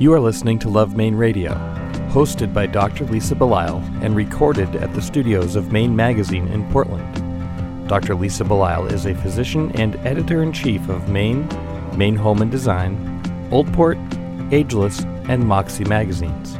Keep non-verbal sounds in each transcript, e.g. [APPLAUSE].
You are listening to Love Maine Radio, hosted by Dr. Lisa Belisle and recorded at the studios of Maine Magazine in Portland. Dr. Lisa Belisle is a physician and editor in chief of Maine, Maine Home and Design, Oldport, Ageless, and Moxie magazines.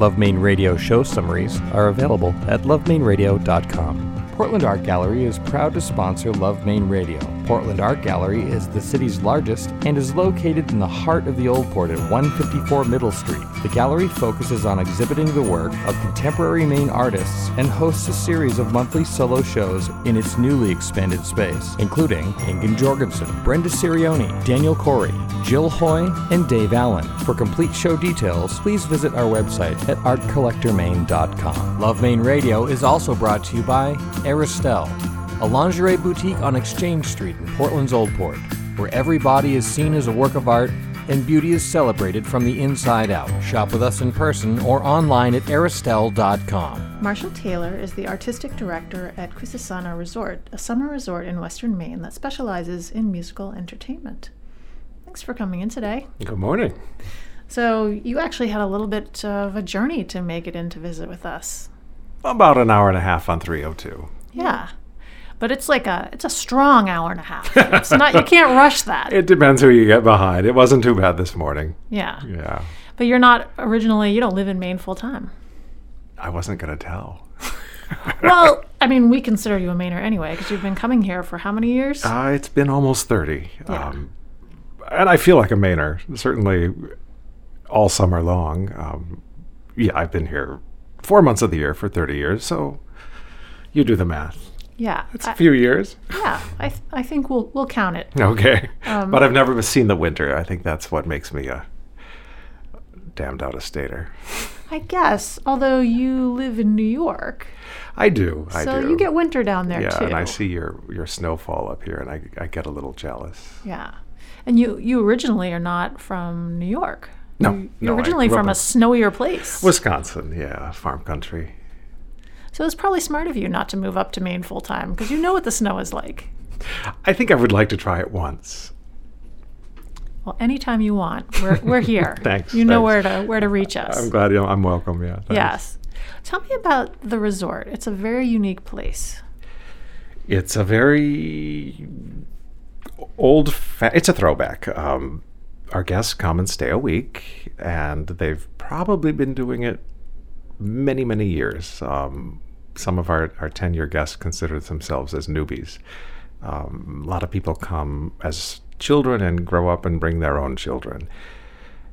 Love Maine Radio show summaries are available at lovemaineradio.com. Portland Art Gallery is proud to sponsor Love Maine Radio. Portland Art Gallery is the city's largest and is located in the heart of the Old Port at 154 Middle Street. The gallery focuses on exhibiting the work of contemporary Maine artists and hosts a series of monthly solo shows in its newly expanded space, including Ingun Jorgensen, Brenda Cirioni, Daniel Corey, Jill Hoy, and Dave Allen. For complete show details, please visit our website at artcollectormaine.com. Love Maine Radio is also brought to you by Aristelle, a lingerie boutique on Exchange Street in Portland's Old Port, where every body is seen as a work of art and beauty is celebrated from the inside out. Shop with us in person or online at aristelle.com. Marshall Taylor is the artistic director at Quisisana Resort, a summer resort in western Maine that specializes in musical entertainment. Thanks for coming in today. Good morning. So, you actually had a little bit of a journey to make it in to visit with us. About an hour and a half on 302. Yeah. But it's like a it's a strong hour and a half. It's not you can't [LAUGHS] rush that. It depends who you get behind. It wasn't too bad this morning. Yeah. Yeah. But you're not originally you don't live in Maine full time. I wasn't going to tell. [LAUGHS] Well, I mean, we consider you a Mainer anyway because you've been coming here for how many years? Uh, it's been almost 30. Yeah. Um, and I feel like a Mainer, certainly all summer long. Um, yeah, I've been here four months of the year for 30 years, so you do the math. Yeah. It's I- a few years. yeah. I th- I think we'll we'll count it. Okay. Um, but I've never seen the winter. I think that's what makes me a damned out of stater. I guess. Although you live in New York, I do. I so do. you get winter down there yeah, too. and I see your your snowfall up here, and I, I get a little jealous. Yeah. And you you originally are not from New York. No, You- no, originally from a snowier place. Wisconsin, yeah, farm country. So it's probably smart of you not to move up to Maine full time because you know what the snow is like. I think I would like to try it once. Well, anytime you want, we're, we're here. [LAUGHS] Thanks, You know thanks. where to where to reach us. I'm glad I'm welcome. Yeah. thanks. yes. Tell me about the resort. It's a very unique place. It's a very old. Fa- it's a throwback. Um, our guests come and stay a week, and they've probably been doing it many, many years. Um, some of our, our 10 year guests consider themselves as newbies. Um, a lot of people come as children and grow up and bring their own children.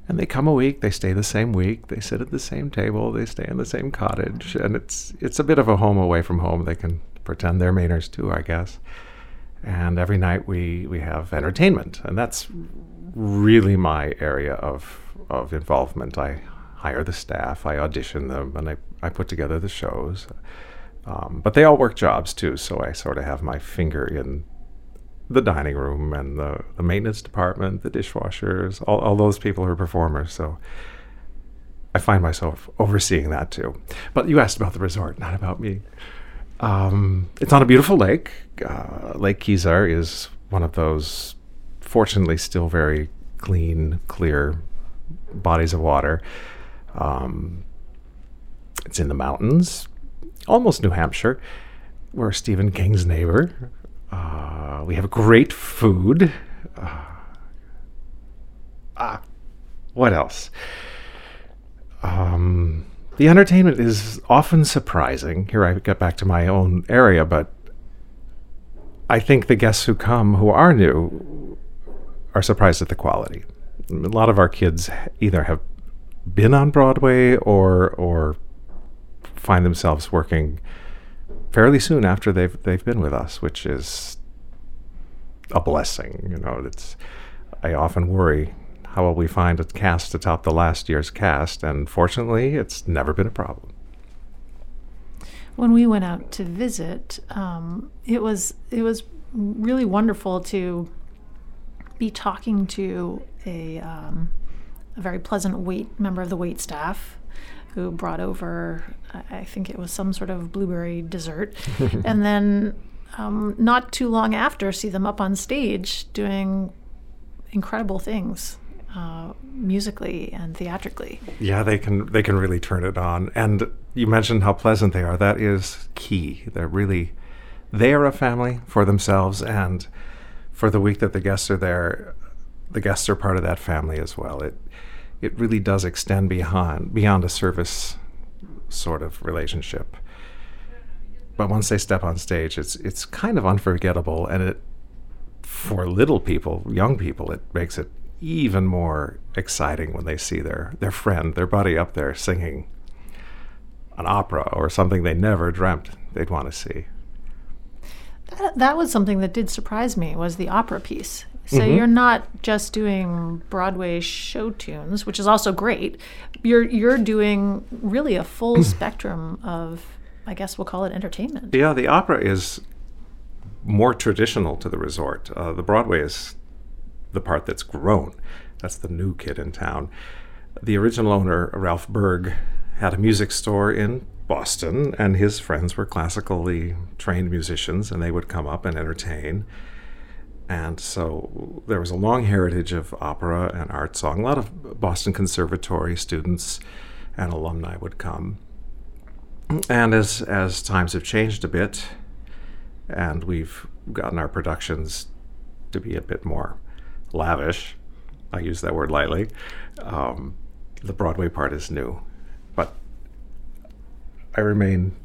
And they come a week, they stay the same week, they sit at the same table, they stay in the same cottage, and it's it's a bit of a home away from home. They can pretend they're Mainers too, I guess. And every night we we have entertainment, and that's really my area of of involvement. I hire the staff, I audition them, and I, I put together the shows. Um, but they all work jobs too, so I sort of have my finger in the dining room and the, the maintenance department, the dishwashers, all, all those people are performers. So I find myself overseeing that too. But you asked about the resort, not about me. Um, it's on a beautiful lake. Uh, lake Kezar is one of those, fortunately, still very clean, clear bodies of water. Um, it's in the mountains, almost New Hampshire. We're Stephen King's neighbor. Uh, we have great food. Uh, ah, what else? Um, the entertainment is often surprising. Here I get back to my own area, but I think the guests who come who are new are surprised at the quality. A lot of our kids either have been on Broadway or or find themselves working fairly soon after they've they've been with us, which is a blessing. You know, it's I often worry how will we find a cast to top the last year's cast, and fortunately, it's never been a problem. When we went out to visit, um, it was it was really wonderful to be talking to a um, a very pleasant wait member of the wait staff who brought over I think it was some sort of blueberry dessert, [LAUGHS] and then um, not too long after see them up on stage doing incredible things. uh, musically and theatrically. Yeah, they can they can really turn it on. And you mentioned how pleasant they are. That is key. They're really they are a family for themselves and for the week that the guests are there, the guests are part of that family as well. It it really does extend beyond beyond a service sort of relationship. But once they step on stage, it's it's kind of unforgettable and it for little people, young people, it makes it even more exciting when they see their, their friend, their buddy up there singing an opera or something they never dreamt they'd want to see. That, that was something that did surprise me was the opera piece. So Mhm. you're not just doing Broadway show tunes, which is also great. You're you're doing really a full [CLEARS THROAT] spectrum of I guess we'll call it entertainment. Yeah, the opera is more traditional to the resort. Uh, the Broadway is the part that's grown. That's the new kid in town. The original owner, Ralph Berg, had a music store in Boston, and his friends were classically trained musicians, and they would come up and entertain. And so there was a long heritage of opera and art song. A lot of Boston Conservatory students and alumni would come. And as, as times have changed a bit, and we've gotten our productions to be a bit more lavish, I use that word lightly, um, the Broadway part is new. But I remain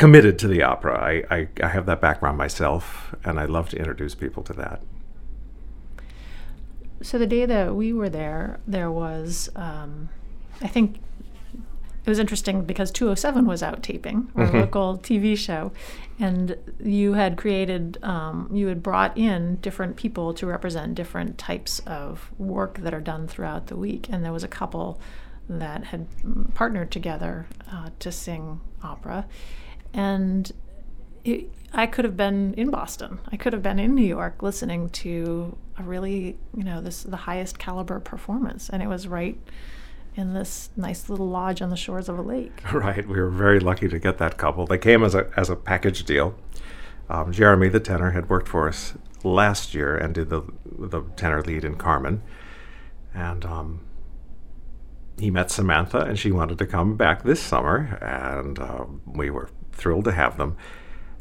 committed to the opera. I, I, I have that background myself, and I love to introduce people to that. So the day that we were there, there was, um, I think, it was interesting because 207 was out taping, our Mhm. local TV show, and you had created, um, you had brought in different people to represent different types of work that are done throughout the week, and there was a couple that had partnered together uh, to sing opera, and it, I could have been in Boston. I could have been in New York listening to a really, you know, this the highest caliber performance, and it was right in this nice little lodge on the shores of a lake. [LAUGHS] Right, we were very lucky to get that couple. They came as a as a package deal. Um, Jeremy, the tenor, had worked for us last year and did the the tenor lead in Carmen, and um, he met Samantha, and she wanted to come back this summer, and uh, we were thrilled to have them.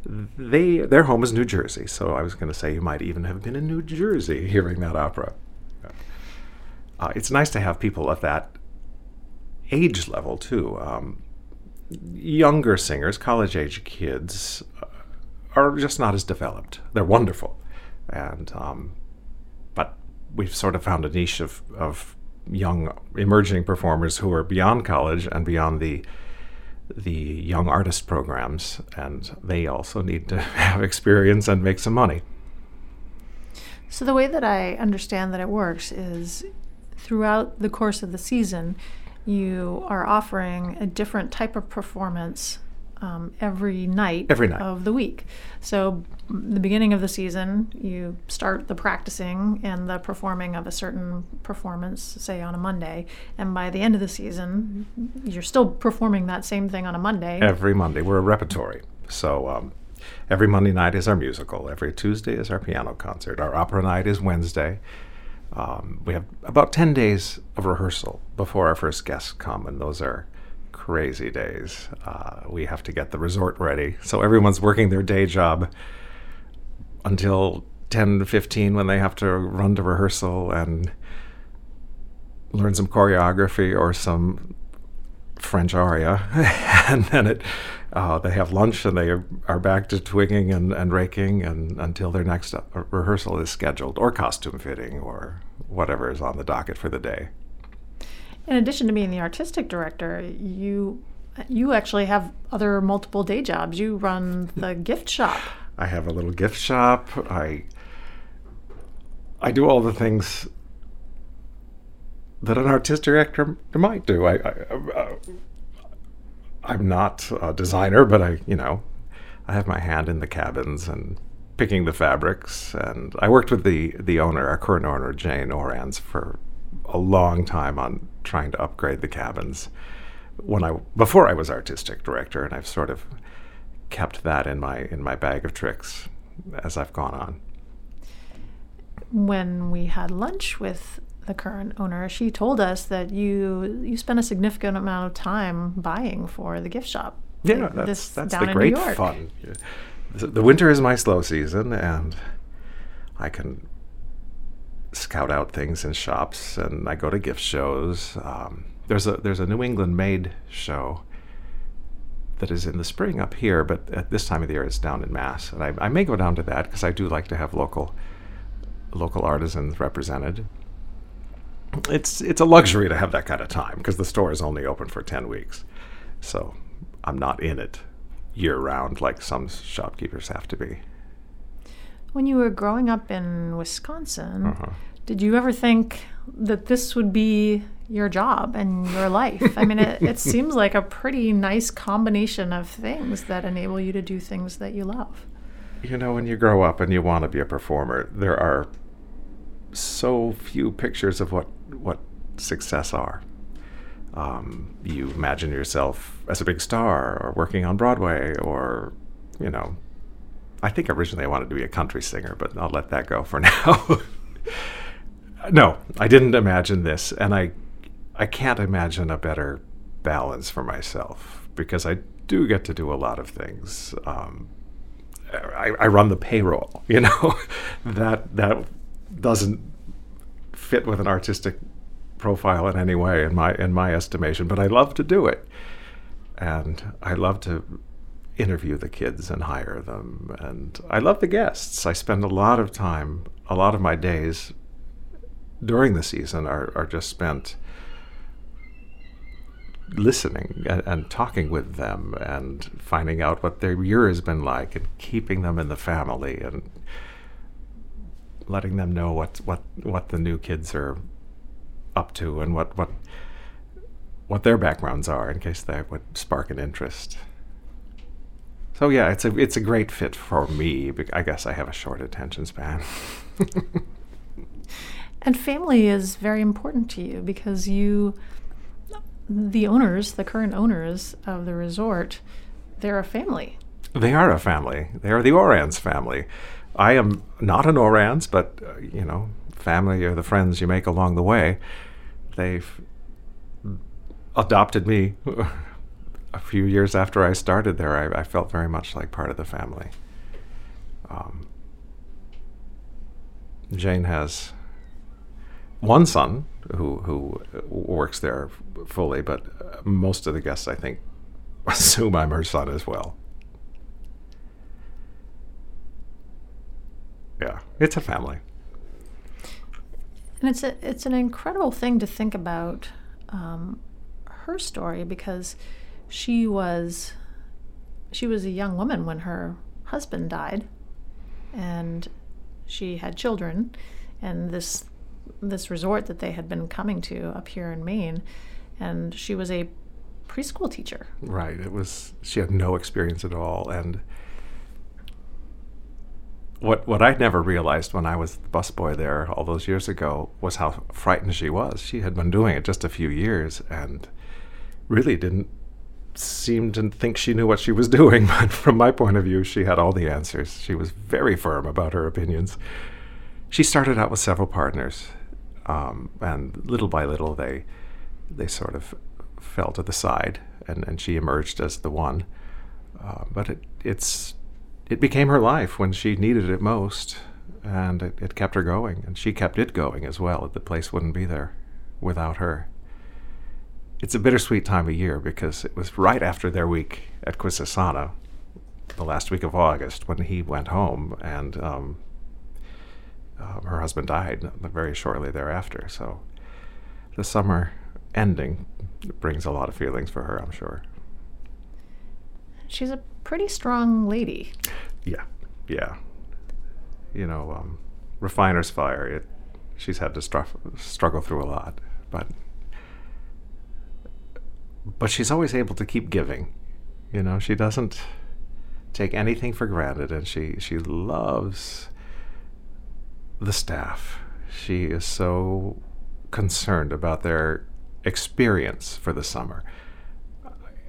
They their home is New Jersey, so I was going to say you might even have been in New Jersey hearing that opera. Uh, it's nice to have people at that age level too. Um, younger singers, college age kids, uh, are just not as developed. They're wonderful, and um, but we've sort of found a niche of of young emerging performers who are beyond college and beyond the the young artist programs, and they also need to [LAUGHS] have experience and make some money. So the way that I understand that it works is throughout the course of the season, you are offering a different type of performance um, every night Every night. of the week. So the beginning of the season, you start the practicing and the performing of a certain performance, say on a Monday, and by the end of the season, you're still performing that same thing on a Monday. Every Monday, we're a repertory. So um, every Monday night is our musical. Every Tuesday is our piano concert. Our opera night is Wednesday. Um, we have about 10 days of rehearsal before our first guests come, and those are crazy days. Uh, we have to get the resort ready. So everyone's working their day job until 10 to 15 when they have to run to rehearsal and learn some choreography or some French aria, [LAUGHS] and then it uh, they have lunch and they are, back to twigging and, and raking and until their next rehearsal is scheduled or costume fitting or whatever is on the docket for the day. In addition to being the artistic director, you you actually have other multiple day jobs. You run the gift shop. I have a little gift shop. I I do all the things that an artistic director might do. I, I I'm not a designer, but I you know I have my hand in the cabins and picking the fabrics. And I worked with the the owner, our current owner, Jane Orans, for a long time on trying to upgrade the cabins. When I before I was artistic director, and I've sort of kept that in my in my bag of tricks as I've gone on. when we had lunch with the current owner, she told us that you you spent a significant amount of time buying for the gift shop. Yeah, like that's that's the great fun. The, the winter is my slow season, and I can scout out things in shops, and I go to gift shows. Um, there's a there's a New England made show that is in the spring up here, but at this time of the year it's down in Mass, and I, I may go down to that because I do like to have local local artisans represented. It's it's a luxury to have that kind of time because the store is only open for ten weeks, so I'm not in it year round like some shopkeepers have to be. When you were growing up in Wisconsin, Uh-huh. did you ever think that this would be your job and your life? I mean, it, it [LAUGHS] seems like a pretty nice combination of things that enable you to do things that you love. You know, when you grow up and you want to be a performer, there are so few pictures of what what success are. Um, you imagine yourself as a big star, or working on Broadway, or you know, I think originally I wanted to be a country singer, but I'll let that go for [LAUGHS] now. no, I didn't imagine this, and I I can't imagine a better balance for myself because I do get to do a lot of things. Um, I, I run the payroll, [LAUGHS] you know, that that doesn't fit with an artistic profile in any way in my in my estimation, but I love to do it, and I love to interview the kids and hire them, and I love the guests. I spend a lot of time, a lot of my days during the season are are just spent listening and, and talking with them and finding out what their year has been like and keeping them in the family and letting them know what what what the new kids are up to and what what what their backgrounds are in case that would spark an interest. So yeah, it's a it's a great fit for me. I guess I have a short attention span. [LAUGHS] And family is very important to you because you, the owners, the current owners of the resort, they're a family. They are a family. They are the Orans family. I am not an Orans, but uh, you know, family are the friends you make along the way. They've adopted me [LAUGHS] a few years after I started there. I, I felt very much like part of the family. Um, Jane has one son who who works there fully, but most of the guests, I think, [LAUGHS] assume I'm her son as well. Yeah, it's a family. And it's a, it's an incredible thing to think about um, her story because she was she was a young woman when her husband died, and she had children, and this this resort that they had been coming to up here in Maine, and she was a preschool teacher. Right. It was she had no experience at all, and what what I never realized when I was the busboy there all those years ago was how frightened she was. She had been doing it just a few years and really didn't seem to think she knew what she was [LAUGHS] doing. But from my point of view, she had all the answers. She was very firm about her opinions. She started out with several partners, um, and little by little they they sort of fell to the side, and, and she emerged as the one. Uh, but it it's it became her life when she needed it most, and it, it kept her going, and she kept it going as well. The place wouldn't be there without her. It's a bittersweet time of year because it was right after their week at Quisisana, the last week of August, when he went home, and um, uh, her husband died very shortly thereafter. So the summer ending brings a lot of feelings for her, I'm sure. She's a pretty strong lady. Yeah, yeah. You know, um, refiner's fire. It, she's had to stru- struggle through a lot, but but she's always able to keep giving. You know, she doesn't take anything for granted, and she she loves the staff. She is so concerned about their experience for the summer.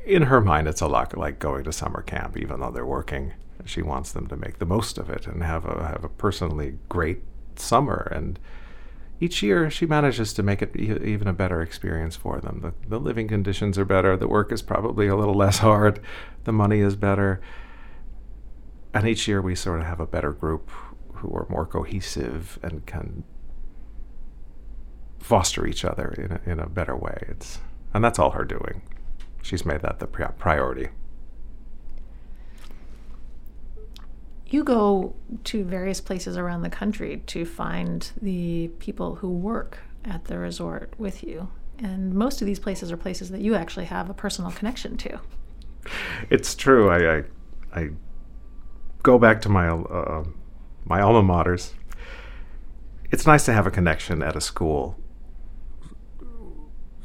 In her mind, it's a lot like going to summer camp, even though they're working. She wants them to make the most of it and have a have a personally great summer and each year she manages to make it even a better experience for them. The, the living conditions are better, the work is probably a little [LAUGHS] less hard, the money is better. And each year we sort of have a better group who are more cohesive and can foster each other in a, in a better way. It's, and that's all her doing. She's made that the priority. You go to various places around the country to find the people who work at the resort with you. And most of these places are places that you actually have a personal connection to. It's true. I, I, I go back to my uh, my alma maters. It's nice to have a connection at a school,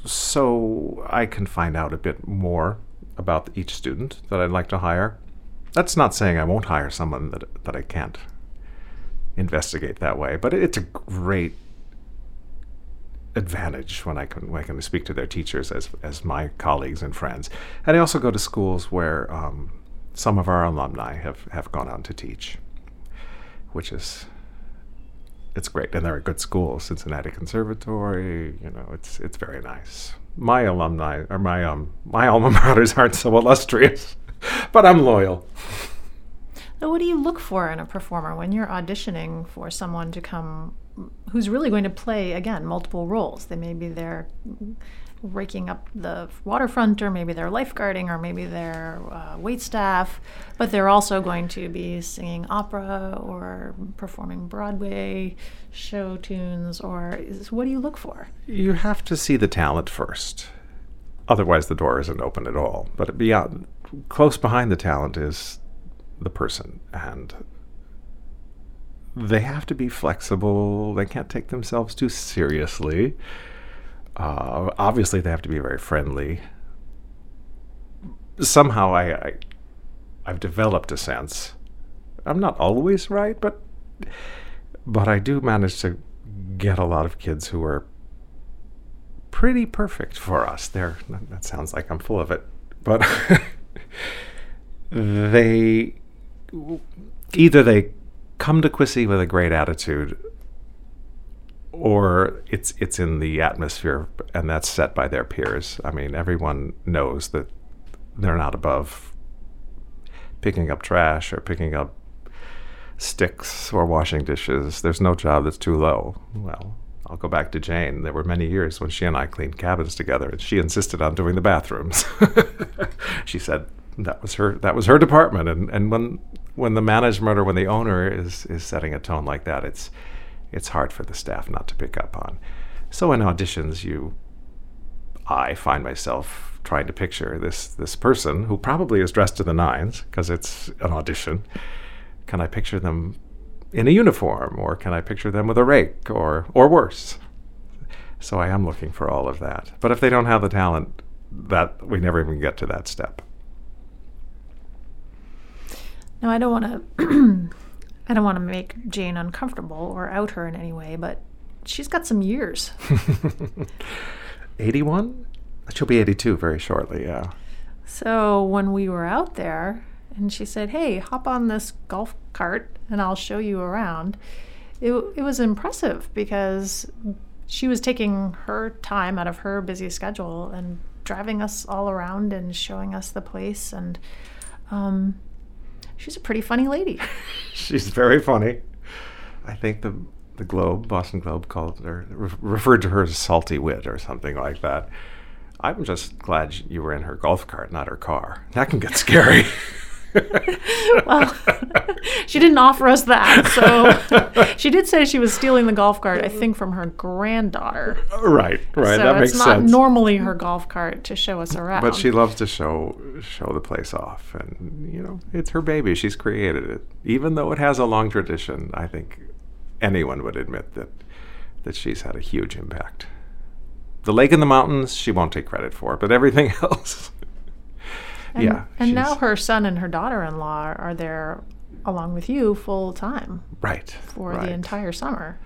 so I can find out a bit more about each student that I'd like to hire. That's not saying I won't hire someone that that I can't investigate that way, but it's a great advantage when I can when I can speak to their teachers as as my colleagues and friends. And I also go to schools where um, some of our alumni have have gone on to teach, which is it's great, and they're a good school, Cincinnati Conservatory. You know, it's it's very nice. My alumni or my um my alma [LAUGHS] maters aren't so illustrious, but I'm loyal. So, what do you look for in a performer when you're auditioning for someone to come who's really going to play, again, multiple roles? They maybe they're raking up the waterfront, or maybe they're lifeguarding, or maybe they're uh, wait staff, but they're also going to be singing opera or performing Broadway show tunes. Or is, what do you look for? You have to see the talent first. Otherwise, the door isn't open at all. But beyond, close behind the talent is the person and they have to be flexible. They can't take themselves too seriously. Uh, obviously they have to be very friendly. Somehow I, I i've developed a sense. I'm not always right but but i do manage to get a lot of kids who are pretty perfect for us. There that sounds like i'm full of it but [LAUGHS] they either they come to Quissy with a great attitude or it's it's in the atmosphere and that's set by their peers. I mean, everyone knows that they're not above picking up trash or picking up sticks or washing dishes. There's no job that's too low. Well, I'll go back to Jane. There were many years when she and I cleaned cabins together, and she insisted on doing the bathrooms. [LAUGHS] she said that was her that was her department, and, and when when the management or when the owner is is setting a tone like that, it's it's hard for the staff not to pick up on. So in auditions, you I find myself trying to picture this this person who probably is dressed to the nines because it's an audition. Can I picture them in a uniform, or can I picture them with a rake, or or worse? So I am looking for all of that. But if they don't have the talent, that we never even get to that step. Now, I don't want [CLEARS THROAT] to. I don't want to make Jane uncomfortable or out her in any way, but she's got some years. [LAUGHS] 81? She'll be 82 very shortly, yeah. So when we were out there and she said, Hey, hop on this golf cart and I'll show you around, it, it was impressive because she was taking her time out of her busy schedule and driving us all around and showing us the place. And um, she's a pretty funny lady. [LAUGHS] She's very funny. I think the the Globe, Boston Globe, called her re- referred to her as salty wit or something like that. I'm just glad you were in her golf cart, not her car. That can get scary. [LAUGHS] well, [LAUGHS] she didn't offer us that. So [LAUGHS] she did say she was stealing the golf cart, I think, from her granddaughter. right, right. so that it's makes not sense. normally her golf cart to show us around. But she loves to show show the place off, and you know it's her baby. She's created it, even though it has a long tradition. I think anyone would admit that that she's had a huge impact. The lake and the mountains, she won't take credit for, but everything [LAUGHS] else, and, yeah. And now her son and her daughter-in-law are there along with you full time right for right. the entire summer.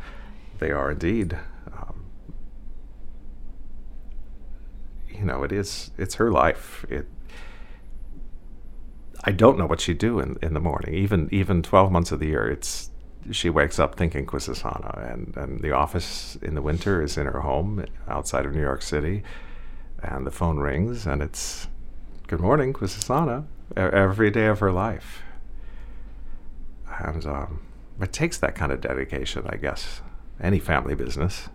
They are indeed. Um, you know, it is. It's her life. It. I don't know what she'd do in, in the morning. Even even twelve months of the year, it's she wakes up thinking Quisisana, and, and the office in the winter is in her home outside of New York City, and the phone rings, and it's good morning, Quisisana, every day of her life. And um, it takes that kind of dedication, I guess, any family business.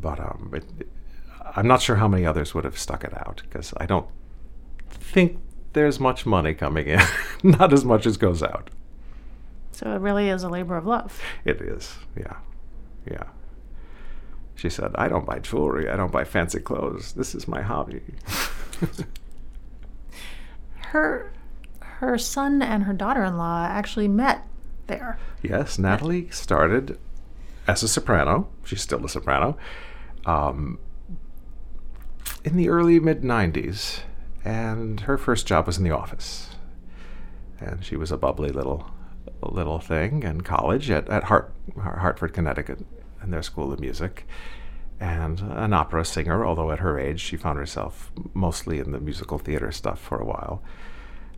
But um, it, I'm not sure how many others would have stuck it out because I don't think there's much money coming in, [LAUGHS] not as much as goes out. So it really is a labor of love. It is, yeah, yeah. She said, I don't buy jewelry, I don't buy fancy clothes. This is my hobby. [LAUGHS] her her son and her daughter-in-law actually met there. Yes, Natalie started as a soprano. She's still a soprano. Um, in the early mid 90s, and her first job was in the office. And she was a bubbly little little thing in college at, at Hartt, Hartford, Connecticut, in their school of music, and an opera singer, although at her age she found herself mostly in the musical theater stuff for a while.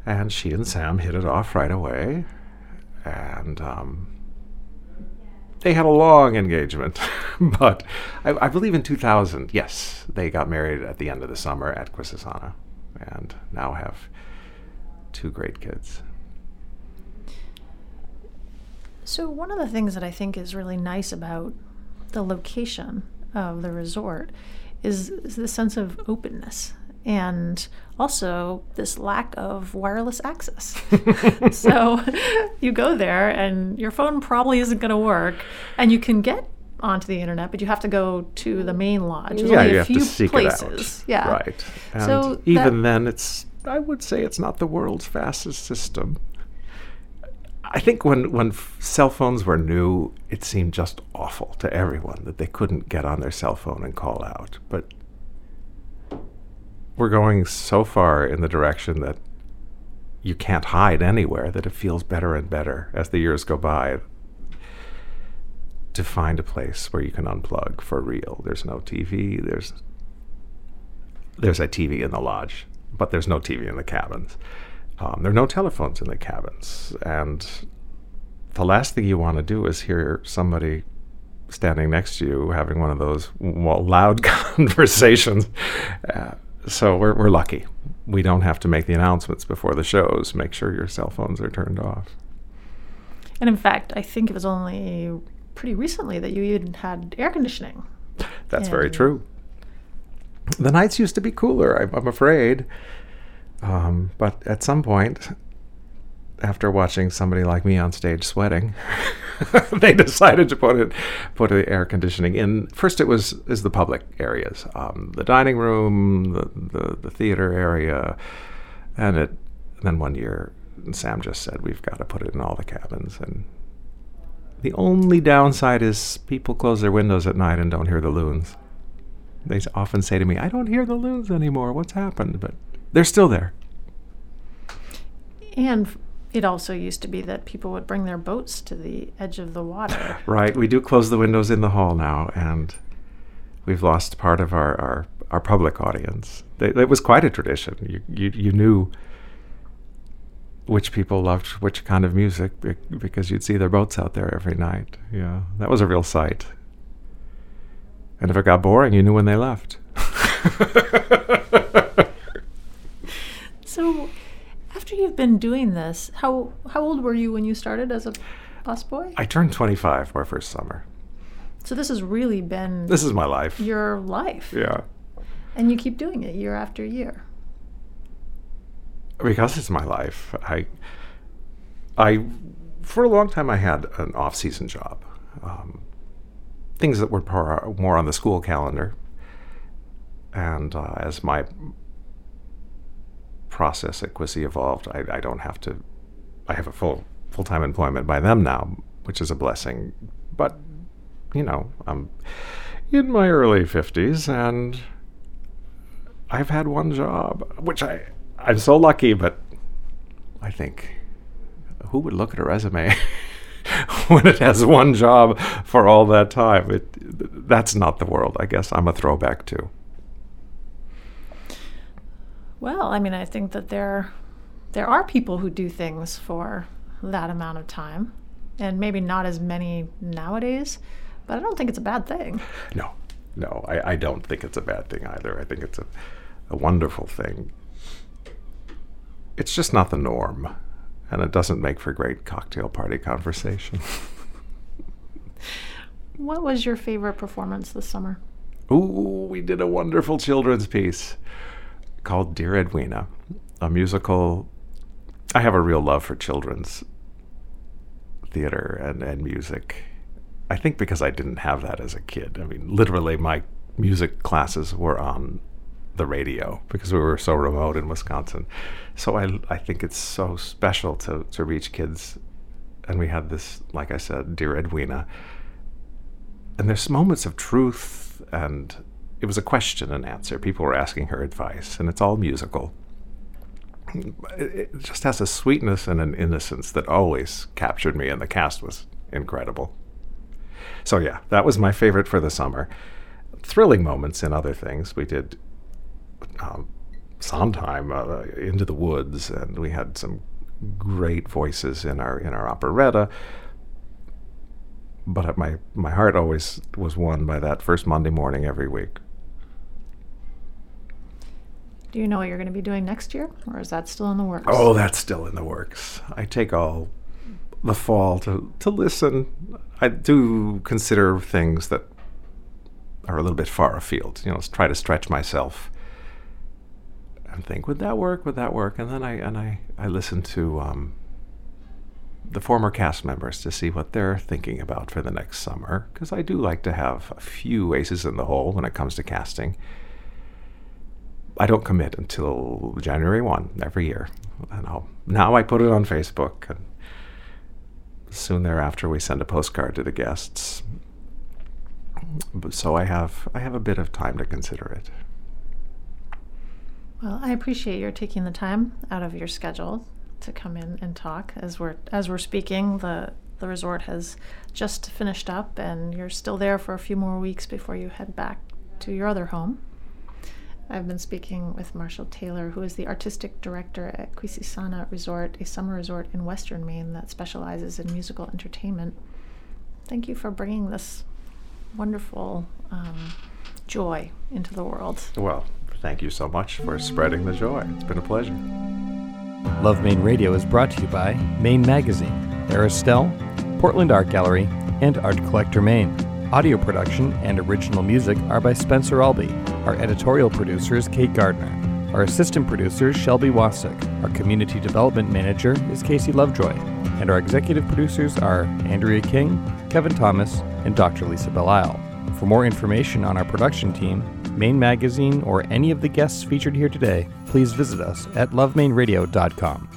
And she and Sam hit it off right away. And um, they had a long engagement. [LAUGHS] but I, I, believe in 2000, yes, they got married at the end of the summer at Quisisana and now have two great kids. So, one of the things that I think is really nice about the location of the resort is, is the sense of openness and also this lack of wireless access. [LAUGHS] so you go there and your phone probably isn't going to work and you can get onto the internet, but you have to go to the main lodge. There's yeah, only you a have few to seek places. it out. Yeah. Right. And So even that- then, it's, I would say it's not the world's fastest system. I think when, when cell phones were new, it seemed just awful to everyone that they couldn't get on their cell phone and call out. But we're going so far in the direction that you can't hide anywhere that it feels better and better as the years go by to find a place where you can unplug for real. There's no TV. There's there's a TV in the lodge, but there's no TV in the cabins. Um, there are no telephones in the cabins, and the last thing you want to do is hear somebody standing next to you having one of those well, loud [LAUGHS] conversations. Uh, so we're we're lucky. We don't have to make the announcements before the shows. Make sure your cell phones are turned off. And in fact, I think it was only pretty recently that you even had air conditioning. That's very true. The nights used to be cooler, I'm, I'm afraid. Um, but at some point, after watching somebody like me on stage sweating, [LAUGHS] they decided to put it, put the air conditioning in. First, it was is the public areas, um, the dining room, the, the the theater area, and it. then one year, Sam just said we've got to put it in all the cabins, and the only downside is people close their windows at night and don't hear the loons. They often say to me, I don't hear the loons anymore. What's happened? But they're still there. And it also used to be that people would bring their boats to the edge of the water. [LAUGHS] Right. We do close the windows in the hall now, and we've lost part of our, our, our public audience. It, it was quite a tradition. You, you, you knew which people loved which kind of music because you'd see their boats out there every night. Yeah, that was a real sight. And if it got boring, you knew when they left. [LAUGHS] So, after you've been doing this, how how old were you when you started as a busboy? I turned 25 my first summer. So this has really been This is my life. your life, Yeah. and you keep doing it year after year. because it's my life. I, I, for a long time, I had an off-season job, um, things that were more, more on the school calendar. And uh, as my process at Quissy evolved, I, I don't have to. I have a full full-time employment by them now, which is a blessing. But you know, I'm in my early fifties, and I've had one job, which I I'm so lucky, but I think who would look at a resume [LAUGHS] when it has one job for all that time? It that's not the world. I guess I'm a throwback too. Well, I mean, I think that there there are people who do things for that amount of time, and maybe not as many nowadays, but I don't think it's a bad thing. No, no, I, I don't think it's a bad thing either. I think it's a, a wonderful thing. It's just not the norm, and it doesn't make for great cocktail party conversation. [LAUGHS] What was your favorite performance this summer? Ooh, we did a wonderful children's piece called Dear Edwina, a musical. I have a real love for children's theater and, and music. I think because I didn't have that as a kid. I mean, literally, my music classes were on the radio because we were so remote in Wisconsin. So I, I think it's so special to, to reach kids. And we had this, like I said, Dear Edwina. And there's moments of truth, and it was a question and answer. People were asking her advice, and it's all musical. It just has a sweetness and an innocence that always captured me, and the cast was incredible. So, yeah, that was my favorite for the summer. Thrilling moments in other things. We did um, Sondheim, uh, Into the Woods, and we had some great voices in our in our operetta. But my my heart always was won by that first Monday morning every week. Do you know what you're going to be doing next year, or is that still in the works? Oh, that's still in the works. I take all the fall to to listen. I do consider things that are a little bit far afield. You know, try to stretch myself and think, would that work? Would that work? And then I and I I listen to um, the former cast members to see what they're thinking about for the next summer because I do like to have a few aces in the hole when it comes to casting. I don't commit until January 1 every year. And I'll, now I put it on Facebook. And soon thereafter, we send a postcard to the guests. So I have, I have a bit of time to consider it. Well, I appreciate your taking the time out of your schedule to come in and talk. As we're as we're speaking, the the resort has just finished up, and you're still there for a few more weeks before you head back to your other home. I've been speaking with Marshall Taylor, who is the artistic director at Quisisana Resort, a summer resort in western Maine that specializes in musical entertainment. Thank you for bringing this wonderful um, joy into the world. Well, thank you so much for spreading the joy. It's been a pleasure. Love Maine Radio is brought to you by Maine Magazine, Aristelle, Portland Art Gallery, and Art Collector Maine. Audio production and original music are by Spencer Albee. Our editorial producer is Kate Gardner. Our assistant producer is Shelby Wasick. Our community development manager is Casey Lovejoy. And our executive producers are Andrea King, Kevin Thomas, and Dr. Lisa Belisle. For more information on our production team, Maine Magazine, or any of the guests featured here today, please visit us at lovemaineradio.com.